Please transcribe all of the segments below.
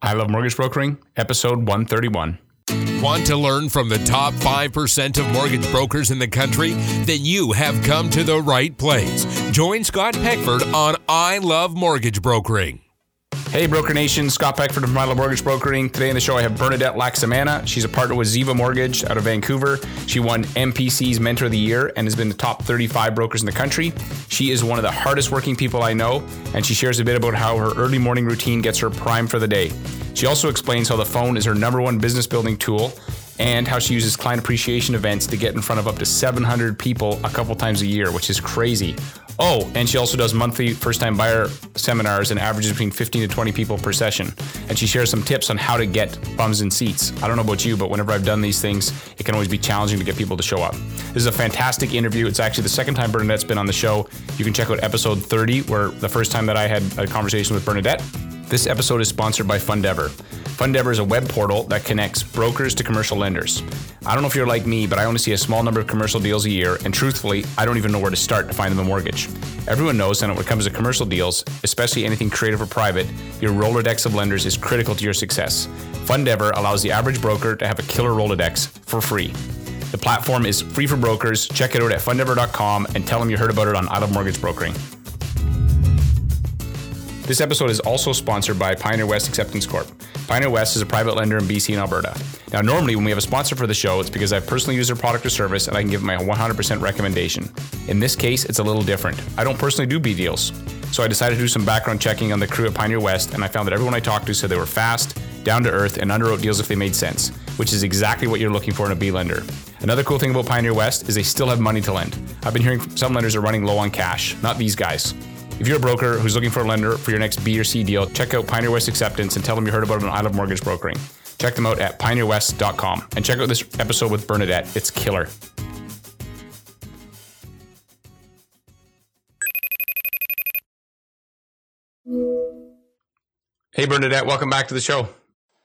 I Love Mortgage Brokering, episode 131. Want to learn from the top 5% of mortgage brokers in the country? Then you have come to the right place. Join Scott Peckford on I Love Mortgage Brokering. Hey, Broker Nation, Scott Peckford from Model Mortgage Brokering. Today on the show, I have Bernadette Laxamana. She's a partner with Xeva Mortgage out of Vancouver. She won MPC's Mentor of the Year and has been the top 35 brokers in the country. She is one of the hardest working people I know, and she shares a bit about how her early morning routine gets her primed for the day. She also explains how the phone is her number one business building tool and how she uses client appreciation events to get in front of up to 700 people a couple times a year, which is crazy. Oh, and she also does monthly first time buyer seminars and averages between 15 to 20 people per session. And she shares some tips on how to get bums in seats. I don't know about you, but whenever I've done these things, it can always be challenging to get people to show up. This is a fantastic interview. It's actually the second time Bernadette's been on the show. You can check out episode 30, where the first time that I had a conversation with Bernadette. This episode is sponsored by Fundever. Fundever is a web portal that connects brokers to commercial lenders. I don't know if you're like me, but I only see a small number of commercial deals a year, and truthfully, I don't even know where to start to find them a mortgage. Everyone knows that when it comes to commercial deals, especially anything creative or private, your Rolodex of lenders is critical to your success. Fundever allows the average broker to have a killer Rolodex for free. The platform is free for brokers. Check it out at fundever.com and tell them you heard about it on I Love Mortgage Brokering. This episode is also sponsored by Pioneer West Acceptance Corp. Pioneer West is a private lender in BC and Alberta. Now, normally when we have a sponsor for the show, it's because I've personally used their product or service and I can give my 100% recommendation. In this case, it's a little different. I don't personally do B deals. So I decided to do some background checking on the crew at Pioneer West, and I found that everyone I talked to said they were fast, down to earth, and underwrote deals if they made sense, which is exactly what you're looking for in a B lender. Another cool thing about Pioneer West is they still have money to lend. I've been hearing some lenders are running low on cash, not these guys. If you're a broker who's looking for a lender for your next B or C deal, check out Pioneer West Acceptance and tell them you heard about them on I Love Mortgage Brokering. Check them out at pioneerwest.com and check out this episode with Bernadette. It's killer. Hey, Bernadette, welcome back to the show.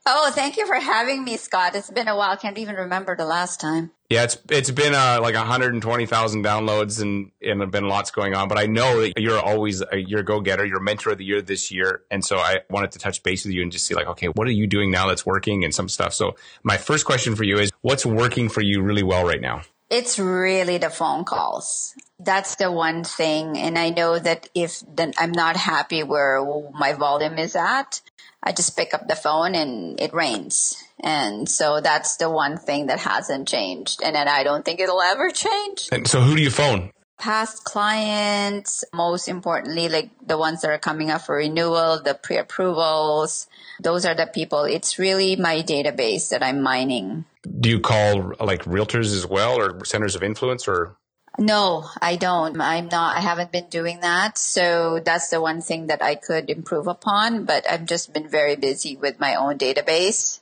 Oh, thank you for having me, Scott. It's been a while. I can't even remember the last time. Yeah, it's it's been uh, like 120,000 downloads and and have been lots going on. But I know that you're always a your go getter. You're mentor of the year this year, and so I wanted to touch base with you and just see like, okay, what are you doing now that's working and some stuff. So my first question for you is, what's working for you really well right now? It's really the phone calls. That's the one thing. And I know that if then I'm not happy where my volume is at, I just pick up the phone and it rains. And so that's the one thing that hasn't changed. And then I don't think it'll ever change. And so who do you phone? Past clients, most importantly, like the ones that are coming up for renewal, the pre approvals. Those are the people. It's really my database that I'm mining. Do you call like realtors as well or centers of influence or? No, I don't. I'm not, I haven't been doing that. So that's the one thing that I could improve upon, but I've just been very busy with my own database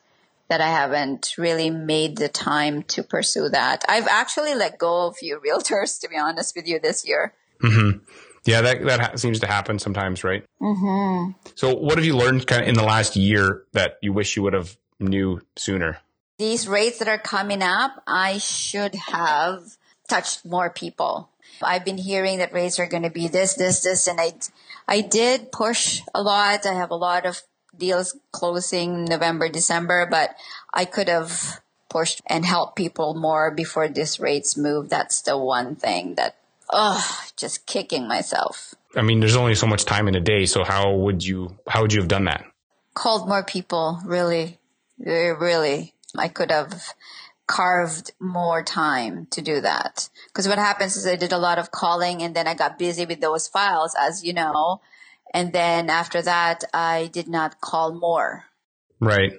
that I haven't really made the time to pursue that. I've actually let go of a few realtors, to be honest with you, this year. Mm-hmm. Yeah, that that ha- seems to happen sometimes, right? Mm-hmm. So, what have you learned kind of in the last year that you wish you would have knew sooner? These rates that are coming up, I should have touched more people. I've been hearing that rates are going to be this, this, this, and I, I did push a lot. I have a lot of deals closing November, December, but I could have pushed and helped people more before these rates move. That's the one thing that, oh, just kicking myself. I mean, there's only so much time in a day. So how would you, how would you have done that? Called more people, really, really. I could have carved more time to do that. Because what happens is I did a lot of calling and then I got busy with those files, as you know. And then after that, I did not call more. Right.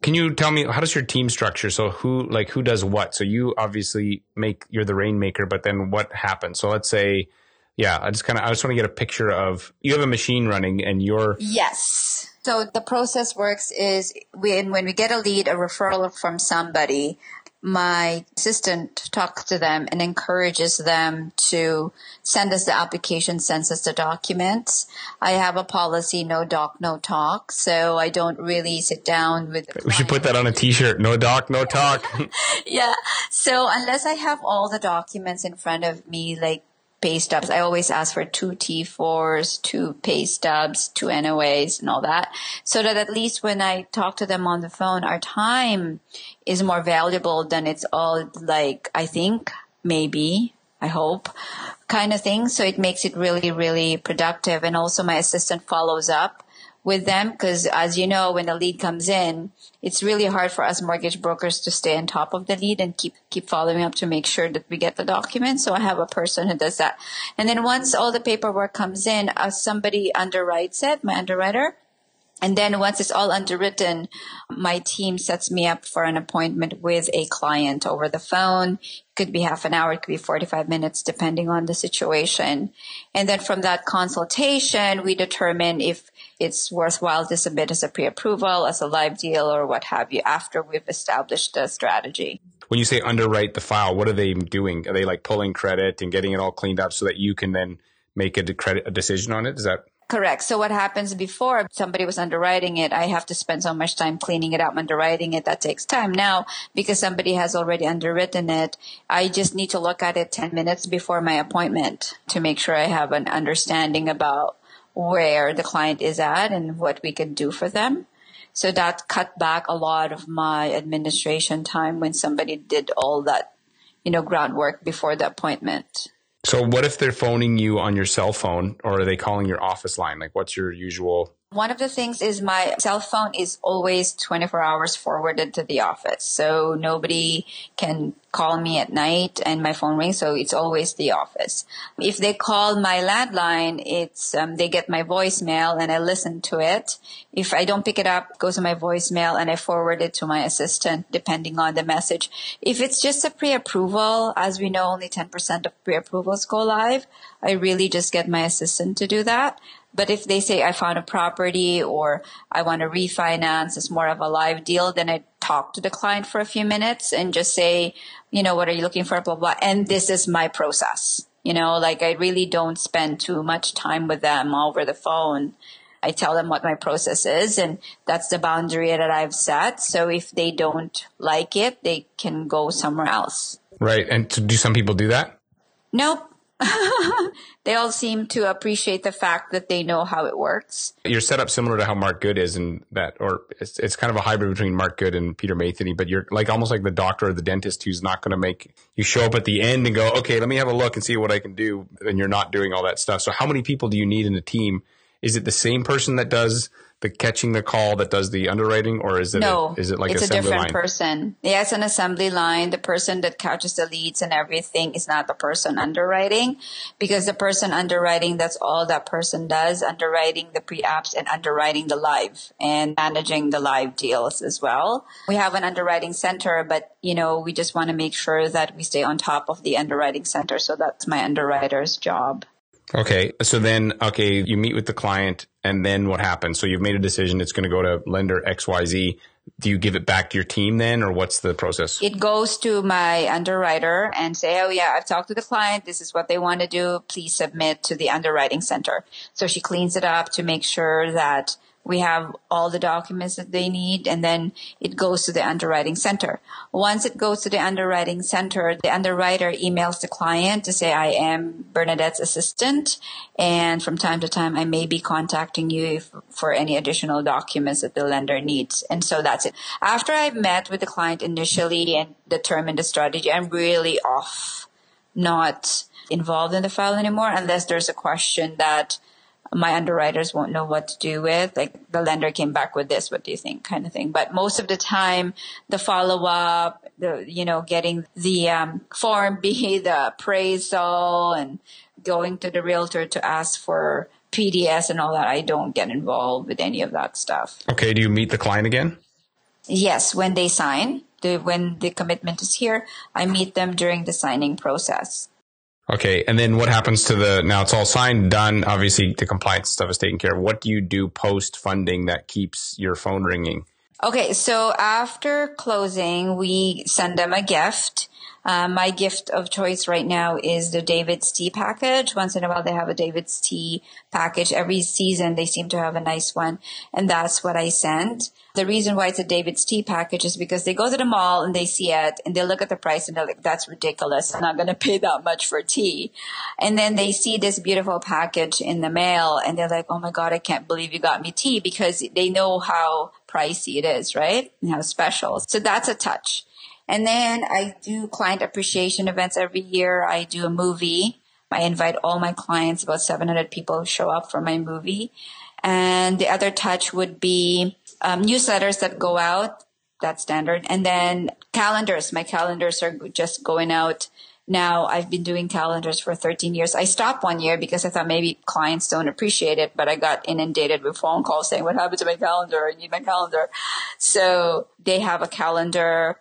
Can you tell me how does your team structure? So who like who does what? So you obviously make you're the rainmaker, but then what happens? So let's say, yeah, I just kind of I just want to get a picture of you have a machine running and you're yes. So the process works is when when we get a lead, a referral from somebody, my assistant talks to them and encourages them to send us the application, sends us the documents. I have a policy, no doc, no talk. So I don't really sit down with. we should put that on a t-shirt. No doc, no talk. yeah. So unless I have all the documents in front of me, like pay stubs. I always ask for two T4s, two pay stubs, two NOAs and all that. So that at least when I talk to them on the phone, our time is more valuable than it's all like, I think, maybe, I hope, kind of thing. So it makes it really, really productive. And also my assistant follows up with them because as you know, when a lead comes in, it's really hard for us mortgage brokers to stay on top of the lead and keep keep following up to make sure that we get the documents. So I have a person who does that. And then once all the paperwork comes in, uh, somebody underwrites it, my underwriter. And then once it's all underwritten, my team sets me up for an appointment with a client over the phone. It could be half an hour, it could be 45 minutes, depending on the situation. And then from that consultation, we determine if it's worthwhile to submit as a pre-approval, as a live deal, or what have you after we've established the strategy. When you say underwrite the file, what are they doing? Are they like pulling credit and getting it all cleaned up so that you can then make a credit a decision on it? Is that Correct. So what happens before somebody was underwriting it, I have to spend so much time cleaning it up, underwriting it. That takes time. Now, because somebody has already underwritten it, I just need to look at it 10 minutes before my appointment to make sure I have an understanding about where the client is at and what we can do for them. So that cut back a lot of my administration time when somebody did all that, you know, groundwork before the appointment. So what if they're phoning you on your cell phone or are they calling your office line? Like what's your usual one of the things is my cell phone is always 24 hours forwarded to the office. So nobody can call me at night and my phone rings. So it's always the office. If they call my landline, it's, um, they get my voicemail and I listen to it. If I don't pick it up, it goes to my voicemail and I forward it to my assistant depending on the message. If it's just a pre-approval, as we know, only 10% of pre-approvals go live. I really just get my assistant to do that. But if they say I found a property or I want to refinance, it's more of a live deal, then I talk to the client for a few minutes and just say, you know, what are you looking for? Blah, blah. And this is my process. You know, like I really don't spend too much time with them over the phone. I tell them what my process is and that's the boundary that I've set. So if they don't like it, they can go somewhere else. Right. And do some people do that? Nope. they all seem to appreciate the fact that they know how it works. You're set up similar to how Mark Good is in that, or it's, it's kind of a hybrid between Mark Good and Peter Matheny, but you're like almost like the doctor or the dentist who's not going to make you show up at the end and go, okay, let me have a look and see what I can do. And you're not doing all that stuff. So how many people do you need in a team? Is it the same person that does the catching the call that does the underwriting, or is it no? A, is it like it's a different line? person? Yeah, it's an assembly line. The person that catches the leads and everything is not the person underwriting, because the person underwriting that's all that person does: underwriting the pre-apps and underwriting the live and managing the live deals as well. We have an underwriting center, but you know we just want to make sure that we stay on top of the underwriting center. So that's my underwriter's job. Okay. So then, okay, you meet with the client and then what happens? So you've made a decision. It's going to go to lender XYZ. Do you give it back to your team then or what's the process? It goes to my underwriter and say, Oh yeah, I've talked to the client. This is what they want to do. Please submit to the underwriting center. So she cleans it up to make sure that we have all the documents that they need and then it goes to the underwriting center. Once it goes to the underwriting center, the underwriter emails the client to say, I am Bernadette's assistant and from time to time I may be contacting you if, for any additional documents that the lender needs. And so that's it. After I've met with the client initially and determined the strategy, I'm really off, not involved in the file anymore unless there's a question that my underwriters won't know what to do with. Like the lender came back with this, what do you think kind of thing. But most of the time, the follow up, the, you know, getting the um, form B, the appraisal and going to the realtor to ask for PDS and all that, I don't get involved with any of that stuff. Okay. Do you meet the client again? Yes, when they sign, the, when the commitment is here, I meet them during the signing process. Okay. And then what happens to the, now it's all signed, done. Obviously the compliance stuff is taken care of. What do you do post funding that keeps your phone ringing? Okay. So after closing, we send them a gift. Uh, my gift of choice right now is the David's Tea package. Once in a while, they have a David's Tea package. Every season, they seem to have a nice one. And that's what I send. The reason why it's a David's Tea package is because they go to the mall and they see it and they look at the price and they're like, that's ridiculous. I'm not going to pay that much for tea. And then they see this beautiful package in the mail and they're like, oh my God, I can't believe you got me tea because they know how pricey it is, right? And how special. So that's a touch. And then I do client appreciation events every year. I do a movie. I invite all my clients, about 700 people show up for my movie. And the other touch would be um, newsletters that go out. That's standard. And then calendars. My calendars are just going out now. I've been doing calendars for 13 years. I stopped one year because I thought maybe clients don't appreciate it, but I got inundated with phone calls saying, what happened to my calendar? I need my calendar. So they have a calendar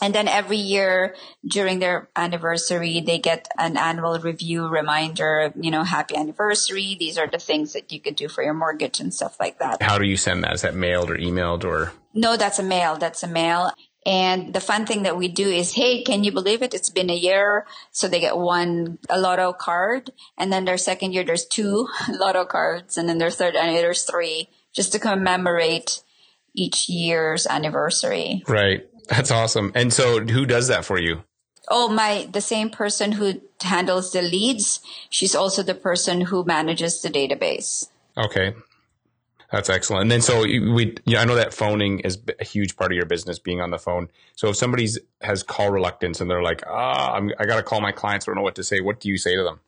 and then every year during their anniversary, they get an annual review reminder, you know, happy anniversary. These are the things that you could do for your mortgage and stuff like that. How do you send that? Is that mailed or emailed or? No, that's a mail. That's a mail. And the fun thing that we do is, hey, can you believe it? It's been a year. So they get one a lotto card. And then their second year, there's two lotto cards. And then their third, and there's three just to commemorate each year's anniversary. Right. That's awesome. And so who does that for you? Oh, my, the same person who handles the leads. She's also the person who manages the database. Okay. That's excellent. And then so we, yeah, I know that phoning is a huge part of your business, being on the phone. So if somebody's has call reluctance and they're like, ah, I'm, I got to call my clients. I don't know what to say. What do you say to them?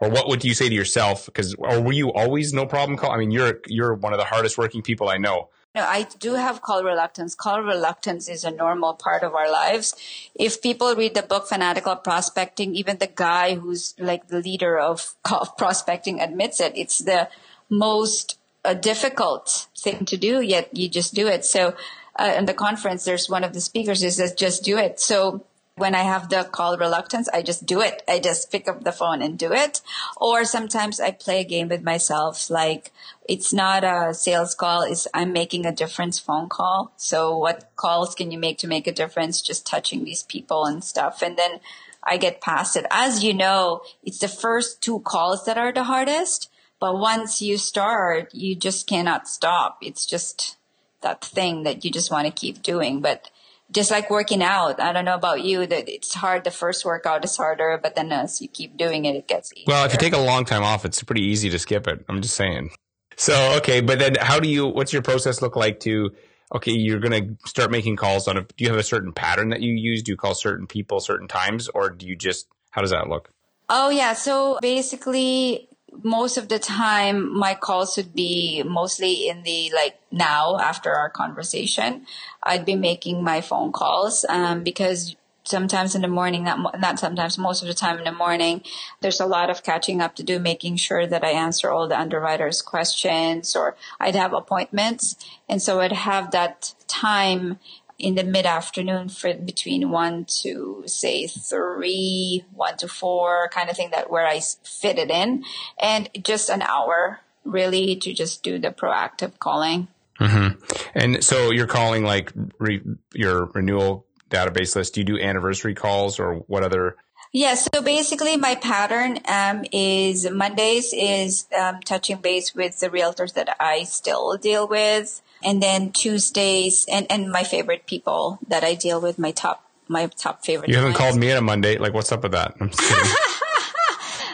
Or what would you say to yourself? Because, or were you always no problem call? I mean, you're, you're one of the hardest working people I know. No, I do have call reluctance. Call reluctance is a normal part of our lives. If people read the book Fanatical Prospecting, even the guy who's like the leader of, of prospecting admits it. It's the most uh, difficult thing to do, yet you just do it. So, uh, in the conference, there's one of the speakers says, just do it. So when I have the call reluctance, I just do it. I just pick up the phone and do it. Or sometimes I play a game with myself, like it's not a sales call, it's I'm making a difference phone call. So what calls can you make to make a difference? Just touching these people and stuff. And then I get past it. As you know, it's the first two calls that are the hardest. But once you start, you just cannot stop. It's just that thing that you just want to keep doing. But just like working out. I don't know about you that it's hard. The first workout is harder, but then as you keep doing it, it gets easier. Well, if you take a long time off, it's pretty easy to skip it. I'm just saying. So, okay. But then how do you, what's your process look like to, okay, you're going to start making calls on a, do you have a certain pattern that you use? Do you call certain people certain times or do you just, how does that look? Oh yeah. So basically most of the time my calls would be mostly in the like now after our conversation. I'd be making my phone calls um, because sometimes in the morning not, not sometimes most of the time in the morning there's a lot of catching up to do making sure that i answer all the underwriters questions or i'd have appointments. And so i'd have that time in the mid afternoon for between one to say three, one to four kind of thing that where I fit it in and just an hour really to just do the proactive calling. Mm-hmm. And so you're calling like re- your renewal database list. Do you do anniversary calls or what other? Yeah, so basically my pattern um, is Mondays is um, touching base with the realtors that I still deal with and then Tuesdays and, and my favorite people that I deal with, my top my top favorite. You haven't clients. called me on a Monday. Like, what's up with that?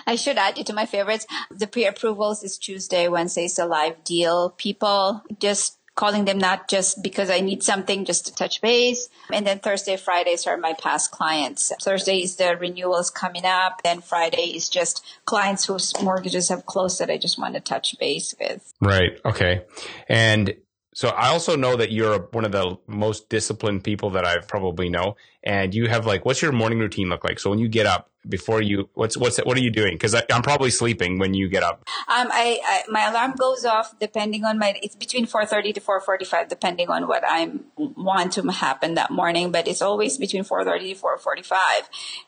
I should add you to my favorites. The pre-approvals is Tuesday, Wednesday is the live deal people. Just calling them not just because I need something, just to touch base. And then Thursday, Fridays are my past clients. Thursday is the renewals coming up. Then Friday is just clients whose mortgages have closed that I just want to touch base with. Right. Okay. And so I also know that you're one of the most disciplined people that I probably know. And you have like, what's your morning routine look like? So when you get up before you, what's, what's, what are you doing? Cause I, am probably sleeping when you get up. Um, I, I, my alarm goes off depending on my, it's between 4.30 to 4.45 depending on what I want to happen that morning, but it's always between 4.30 to 4.45.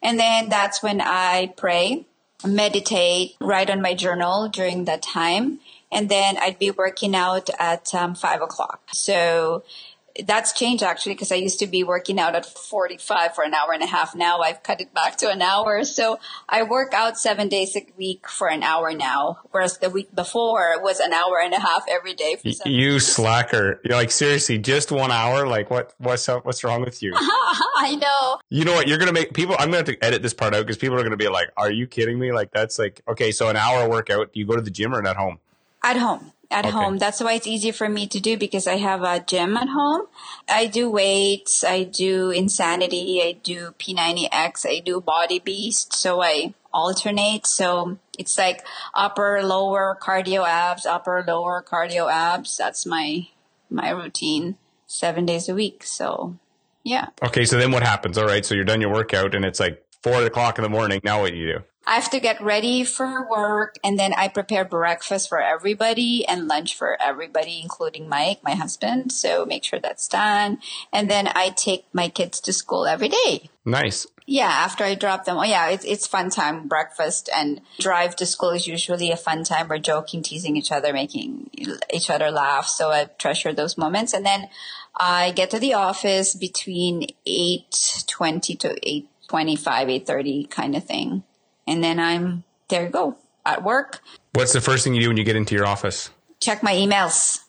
And then that's when I pray, meditate, write on my journal during that time and then I'd be working out at um, five o'clock. So that's changed actually because I used to be working out at 45 for an hour and a half. Now I've cut it back to an hour. So I work out seven days a week for an hour now, whereas the week before it was an hour and a half every day. you days. slacker! You're like seriously, just one hour? Like what? What's up? What's wrong with you? I know. You know what? You're gonna make people. I'm gonna have to edit this part out because people are gonna be like, "Are you kidding me?" Like that's like okay. So an hour workout. Do you go to the gym or at home? At home at okay. home. That's why it's easy for me to do because I have a gym at home. I do weights, I do insanity, I do P90X, I do body beast. So I alternate. So it's like upper, lower cardio abs, upper, lower cardio abs. That's my, my routine seven days a week. So yeah. Okay. So then what happens? All right. So you're done your workout and it's like four o'clock in the morning. Now what do you do? I have to get ready for work and then I prepare breakfast for everybody and lunch for everybody, including Mike, my husband. So make sure that's done. And then I take my kids to school every day. Nice. Yeah, after I drop them. Oh yeah, it's it's fun time. Breakfast and drive to school is usually a fun time. We're joking, teasing each other, making each other laugh. So I treasure those moments. And then I get to the office between eight twenty to eight twenty five, eight thirty kind of thing and then I'm there you go at work. What's the first thing you do when you get into your office? Check my emails.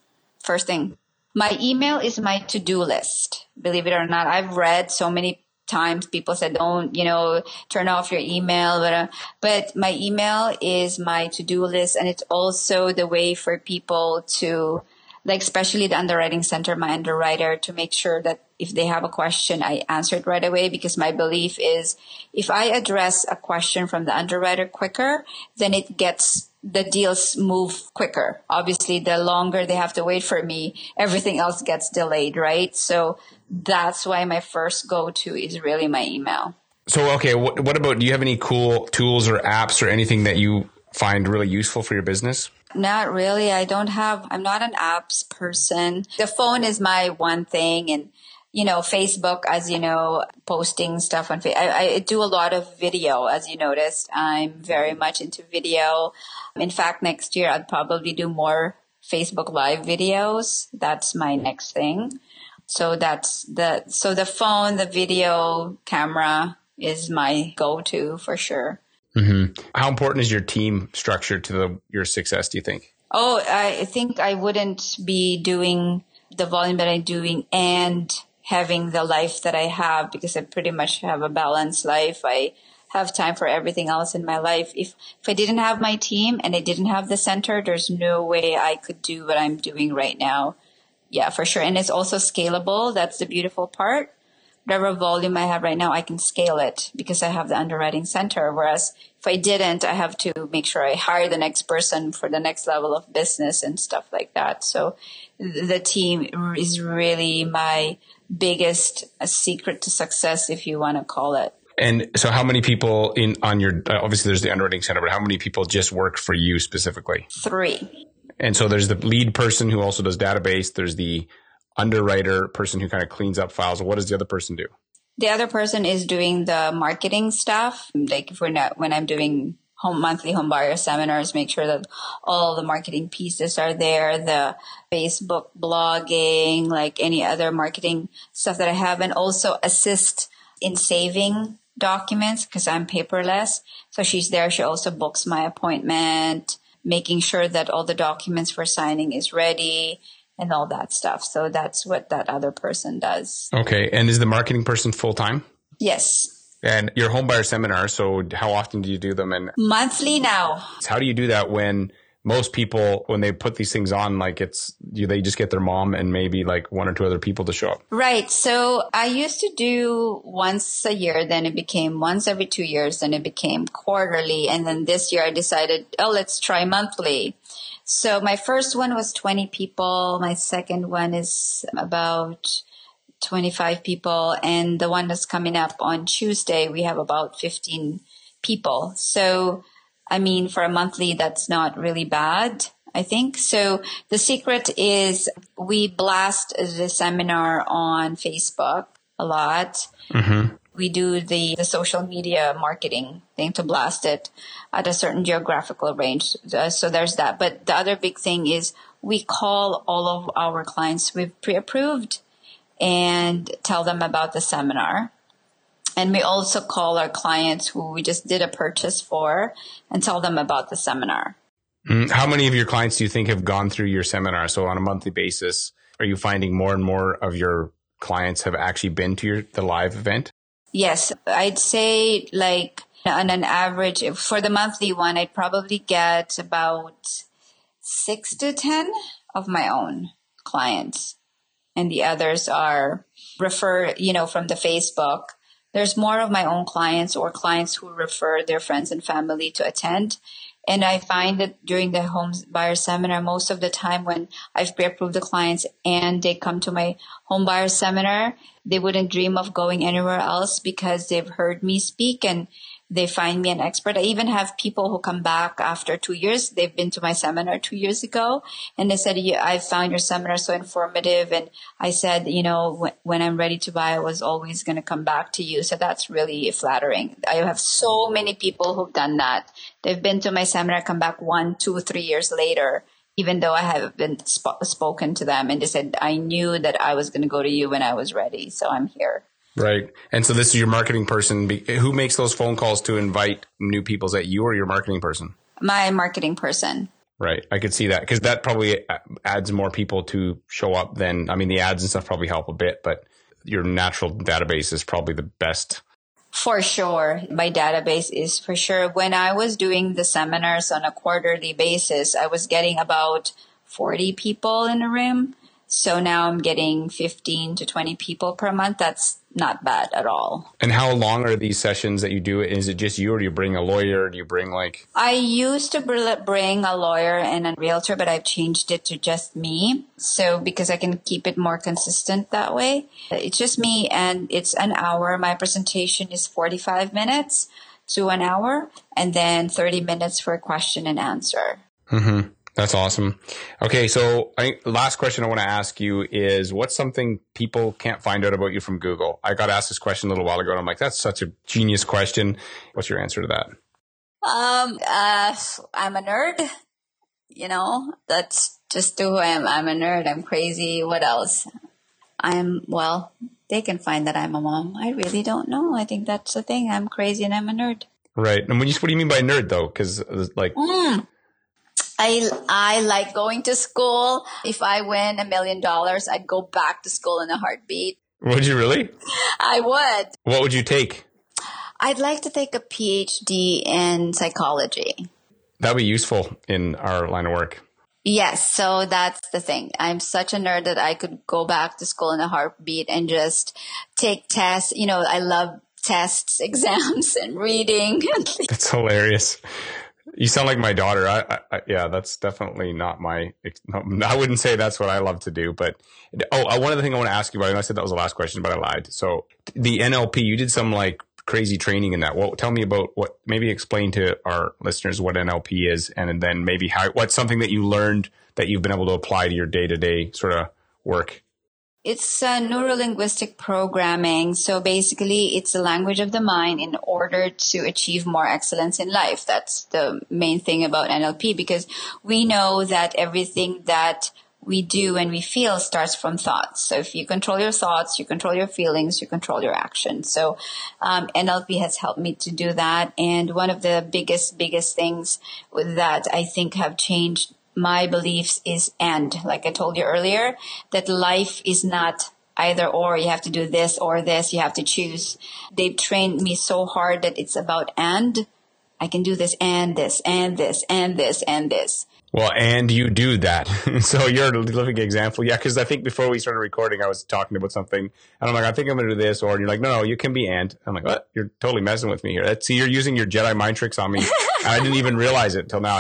First thing. My email is my to-do list. Believe it or not, I've read so many times people said don't you know turn off your email but uh, but my email is my to-do list and it's also the way for people to like especially the underwriting center, my underwriter, to make sure that if they have a question, I answer it right away because my belief is if I address a question from the underwriter quicker, then it gets the deals move quicker. Obviously, the longer they have to wait for me, everything else gets delayed, right? So that's why my first go to is really my email. So, okay, what, what about, do you have any cool tools or apps or anything that you find really useful for your business? Not really. I don't have, I'm not an apps person. The phone is my one thing and, you know, Facebook, as you know, posting stuff on, I, I do a lot of video, as you noticed. I'm very much into video. In fact, next year I'd probably do more Facebook live videos. That's my next thing. So that's the, so the phone, the video camera is my go-to for sure. Mm-hmm. How important is your team structure to the, your success? Do you think? Oh, I think I wouldn't be doing the volume that I'm doing and having the life that I have because I pretty much have a balanced life. I have time for everything else in my life. If if I didn't have my team and I didn't have the center, there's no way I could do what I'm doing right now. Yeah, for sure. And it's also scalable. That's the beautiful part whatever volume I have right now, I can scale it because I have the underwriting center. Whereas if I didn't, I have to make sure I hire the next person for the next level of business and stuff like that. So the team is really my biggest secret to success, if you want to call it. And so, how many people in on your? Uh, obviously, there's the underwriting center, but how many people just work for you specifically? Three. And so, there's the lead person who also does database. There's the underwriter person who kind of cleans up files. What does the other person do? The other person is doing the marketing stuff. Like if we're not, when I'm doing home monthly home buyer seminars, make sure that all the marketing pieces are there, the Facebook blogging, like any other marketing stuff that I have, and also assist in saving documents because I'm paperless. So she's there. She also books my appointment, making sure that all the documents for signing is ready and all that stuff. So that's what that other person does. Okay. And is the marketing person full time? Yes. And your home buyer seminar. So how often do you do them? And monthly now. How do you do that when most people, when they put these things on, like it's, do they just get their mom and maybe like one or two other people to show up? Right. So I used to do once a year, then it became once every two years, then it became quarterly. And then this year I decided, oh, let's try monthly. So my first one was 20 people. My second one is about 25 people. And the one that's coming up on Tuesday, we have about 15 people. So, I mean, for a monthly, that's not really bad. I think. So the secret is we blast the seminar on Facebook a lot. Mm-hmm we do the, the social media marketing thing to blast it at a certain geographical range. Uh, so there's that. But the other big thing is we call all of our clients we've pre-approved and tell them about the seminar. And we also call our clients who we just did a purchase for and tell them about the seminar. Mm, how many of your clients do you think have gone through your seminar? So on a monthly basis, are you finding more and more of your clients have actually been to your the live event? Yes, I'd say like on an average for the monthly one, I'd probably get about six to 10 of my own clients. And the others are refer, you know, from the Facebook. There's more of my own clients or clients who refer their friends and family to attend. And I find that during the home buyer seminar, most of the time when I've pre-approved the clients and they come to my home buyer seminar, they wouldn't dream of going anywhere else because they've heard me speak and they find me an expert. I even have people who come back after two years. They've been to my seminar two years ago and they said, I found your seminar so informative. And I said, you know, when I'm ready to buy, I was always going to come back to you. So that's really flattering. I have so many people who've done that. They've been to my seminar, come back one, two, three years later, even though I have been sp- spoken to them and they said, I knew that I was going to go to you when I was ready. So I'm here. Right. And so this is your marketing person. Who makes those phone calls to invite new people? Is that you or your marketing person? My marketing person. Right. I could see that because that probably uh, adds more people to show up than, I mean, the ads and stuff probably help a bit, but your natural database is probably the best. For sure. My database is for sure. When I was doing the seminars on a quarterly basis, I was getting about 40 people in a room. So now I'm getting 15 to 20 people per month. That's not bad at all. And how long are these sessions that you do? Is it just you or do you bring a lawyer? Do you bring like? I used to bring a lawyer and a realtor, but I've changed it to just me. So because I can keep it more consistent that way. It's just me and it's an hour. My presentation is 45 minutes to an hour and then 30 minutes for a question and answer. Mm-hmm. That's awesome. Okay, so I, last question I want to ask you is what's something people can't find out about you from Google? I got asked this question a little while ago and I'm like, that's such a genius question. What's your answer to that? Um, uh, I'm a nerd. You know, that's just who I am. I'm a nerd. I'm crazy. What else? I'm, well, they can find that I'm a mom. I really don't know. I think that's the thing. I'm crazy and I'm a nerd. Right. And when you, what do you mean by nerd though? Cause like, mm. I, I like going to school. If I win a million dollars, I'd go back to school in a heartbeat. Would you really? I would. What would you take? I'd like to take a PhD in psychology. That'd be useful in our line of work. Yes, so that's the thing. I'm such a nerd that I could go back to school in a heartbeat and just take tests. You know, I love tests, exams, and reading. that's hilarious. You sound like my daughter. I, I, yeah, that's definitely not my. I wouldn't say that's what I love to do. But oh, uh, one other thing I want to ask you about. And I said that was the last question, but I lied. So the NLP, you did some like crazy training in that. Well, tell me about what. Maybe explain to our listeners what NLP is, and then maybe how what's something that you learned that you've been able to apply to your day to day sort of work. It's uh, neurolinguistic programming. So basically, it's the language of the mind in order to achieve more excellence in life. That's the main thing about NLP because we know that everything that we do and we feel starts from thoughts. So if you control your thoughts, you control your feelings, you control your actions. So um, NLP has helped me to do that. And one of the biggest, biggest things that I think have changed my beliefs is and like I told you earlier, that life is not either or. You have to do this or this. You have to choose. They've trained me so hard that it's about and. I can do this and this and this and this and this. Well, and you do that. so you're a living example. Yeah, because I think before we started recording, I was talking about something, and I'm like, I think I'm going to do this, or you're like, no, no, you can be and. I'm like, what? You're totally messing with me here. See, you're using your Jedi mind tricks on me. I didn't even realize it till now.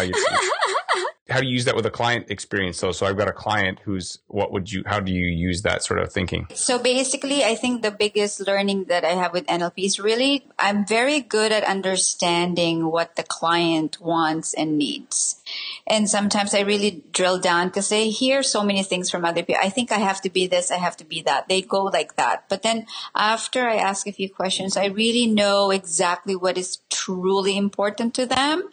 How do you use that with a client experience though? So I've got a client who's what would you how do you use that sort of thinking? So basically I think the biggest learning that I have with NLP is really I'm very good at understanding what the client wants and needs. And sometimes I really drill down because they hear so many things from other people. I think I have to be this, I have to be that. They go like that. But then after I ask a few questions, I really know exactly what is truly important to them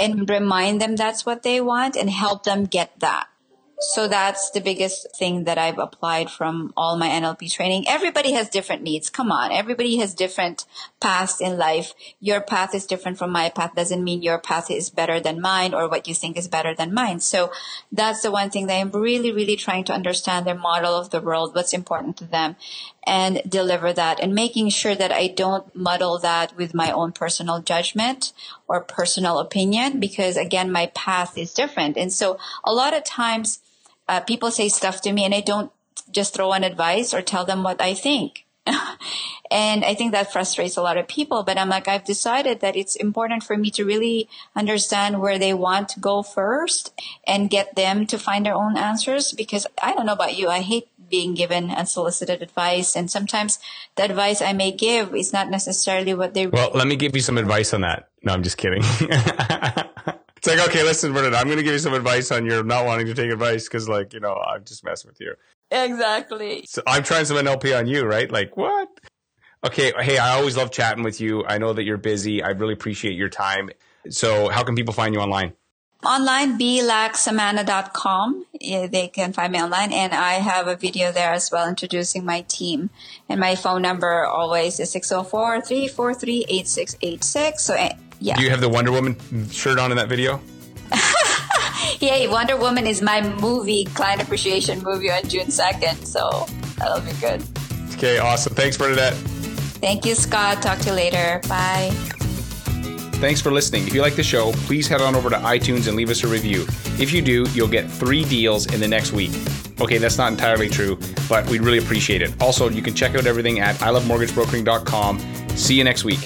and remind them that's what they want and help them get that. So that's the biggest thing that I've applied from all my NLP training. Everybody has different needs. Come on. Everybody has different paths in life. Your path is different from my path doesn't mean your path is better than mine or what you think is better than mine. So that's the one thing that I'm really, really trying to understand their model of the world, what's important to them and deliver that and making sure that I don't muddle that with my own personal judgment or personal opinion because again, my path is different. And so a lot of times uh, people say stuff to me and I don't just throw an advice or tell them what I think. and I think that frustrates a lot of people, but I'm like, I've decided that it's important for me to really understand where they want to go first and get them to find their own answers because I don't know about you. I hate being given unsolicited advice. And sometimes the advice I may give is not necessarily what they. Well, let me give you some advice on that. No, I'm just kidding. it's like, okay, listen, Bernadette, I'm going to give you some advice on your not wanting to take advice because, like, you know, I'm just messing with you. Exactly. So I'm trying some NLP on you, right? Like, what? Okay. Hey, I always love chatting with you. I know that you're busy. I really appreciate your time. So, how can people find you online? online laxamana.com they can find me online and i have a video there as well introducing my team and my phone number always is 604-343-8686 so eh, yeah do you have the wonder woman shirt on in that video Yay, wonder woman is my movie client appreciation movie on june 2nd so that'll be good okay awesome thanks bernadette thank you scott talk to you later bye Thanks for listening. If you like the show, please head on over to iTunes and leave us a review. If you do, you'll get three deals in the next week. Okay, that's not entirely true, but we'd really appreciate it. Also, you can check out everything at ilovemortgagebrokering.com. See you next week.